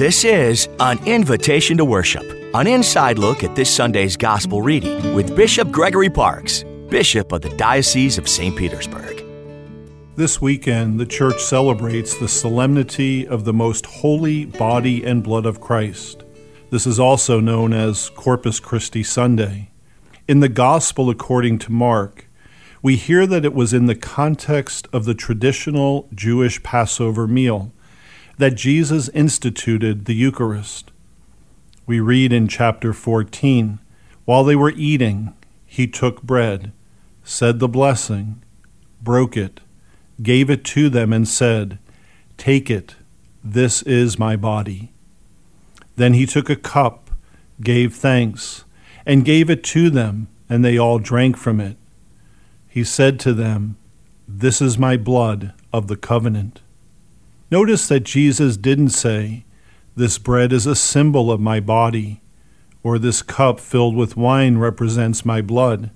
This is an invitation to worship, an inside look at this Sunday's gospel reading with Bishop Gregory Parkes, Bishop of the Diocese of St. Petersburg. This weekend, the Church celebrates the solemnity of the most holy body and blood of Christ. This is also known as Corpus Christi Sunday. In the Gospel according to Mark, we hear that it was in the context of the traditional Jewish Passover meal that Jesus instituted the Eucharist. We read in chapter 14 While they were eating, he took bread, said the blessing, broke it, gave it to them, and said, Take it, this is my body. Then he took a cup, gave thanks, and gave it to them, and they all drank from it. He said to them, This is my blood of the covenant. Notice that Jesus didn't say, This bread is a symbol of my body, or this cup filled with wine represents my blood.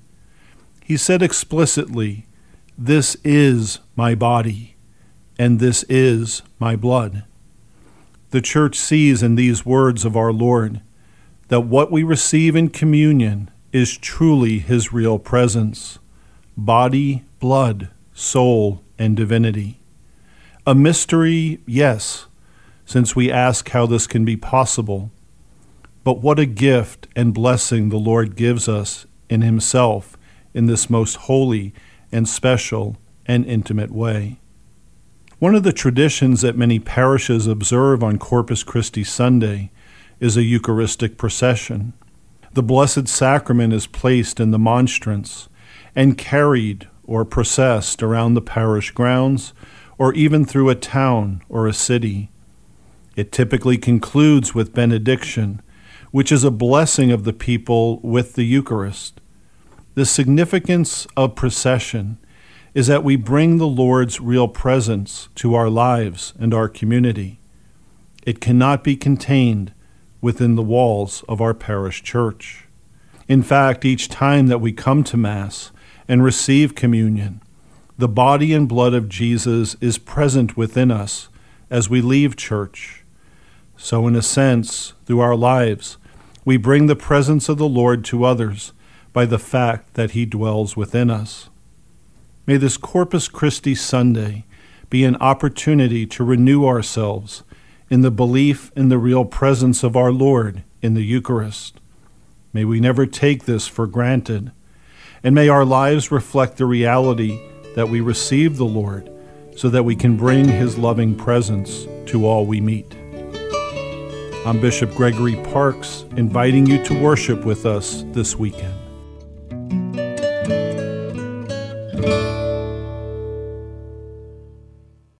He said explicitly, This is my body, and this is my blood. The church sees in these words of our Lord that what we receive in communion is truly his real presence body, blood, soul, and divinity. A mystery, yes, since we ask how this can be possible. But what a gift and blessing the Lord gives us in Himself in this most holy and special and intimate way. One of the traditions that many parishes observe on Corpus Christi Sunday is a Eucharistic procession. The Blessed Sacrament is placed in the monstrance and carried or processed around the parish grounds or even through a town or a city. It typically concludes with benediction, which is a blessing of the people with the Eucharist. The significance of procession is that we bring the Lord's real presence to our lives and our community. It cannot be contained within the walls of our parish church. In fact, each time that we come to Mass and receive communion, the body and blood of Jesus is present within us as we leave church. So, in a sense, through our lives, we bring the presence of the Lord to others by the fact that He dwells within us. May this Corpus Christi Sunday be an opportunity to renew ourselves in the belief in the real presence of our Lord in the Eucharist. May we never take this for granted, and may our lives reflect the reality that we receive the Lord so that we can bring his loving presence to all we meet. I'm Bishop Gregory Parkes, inviting you to worship with us this weekend.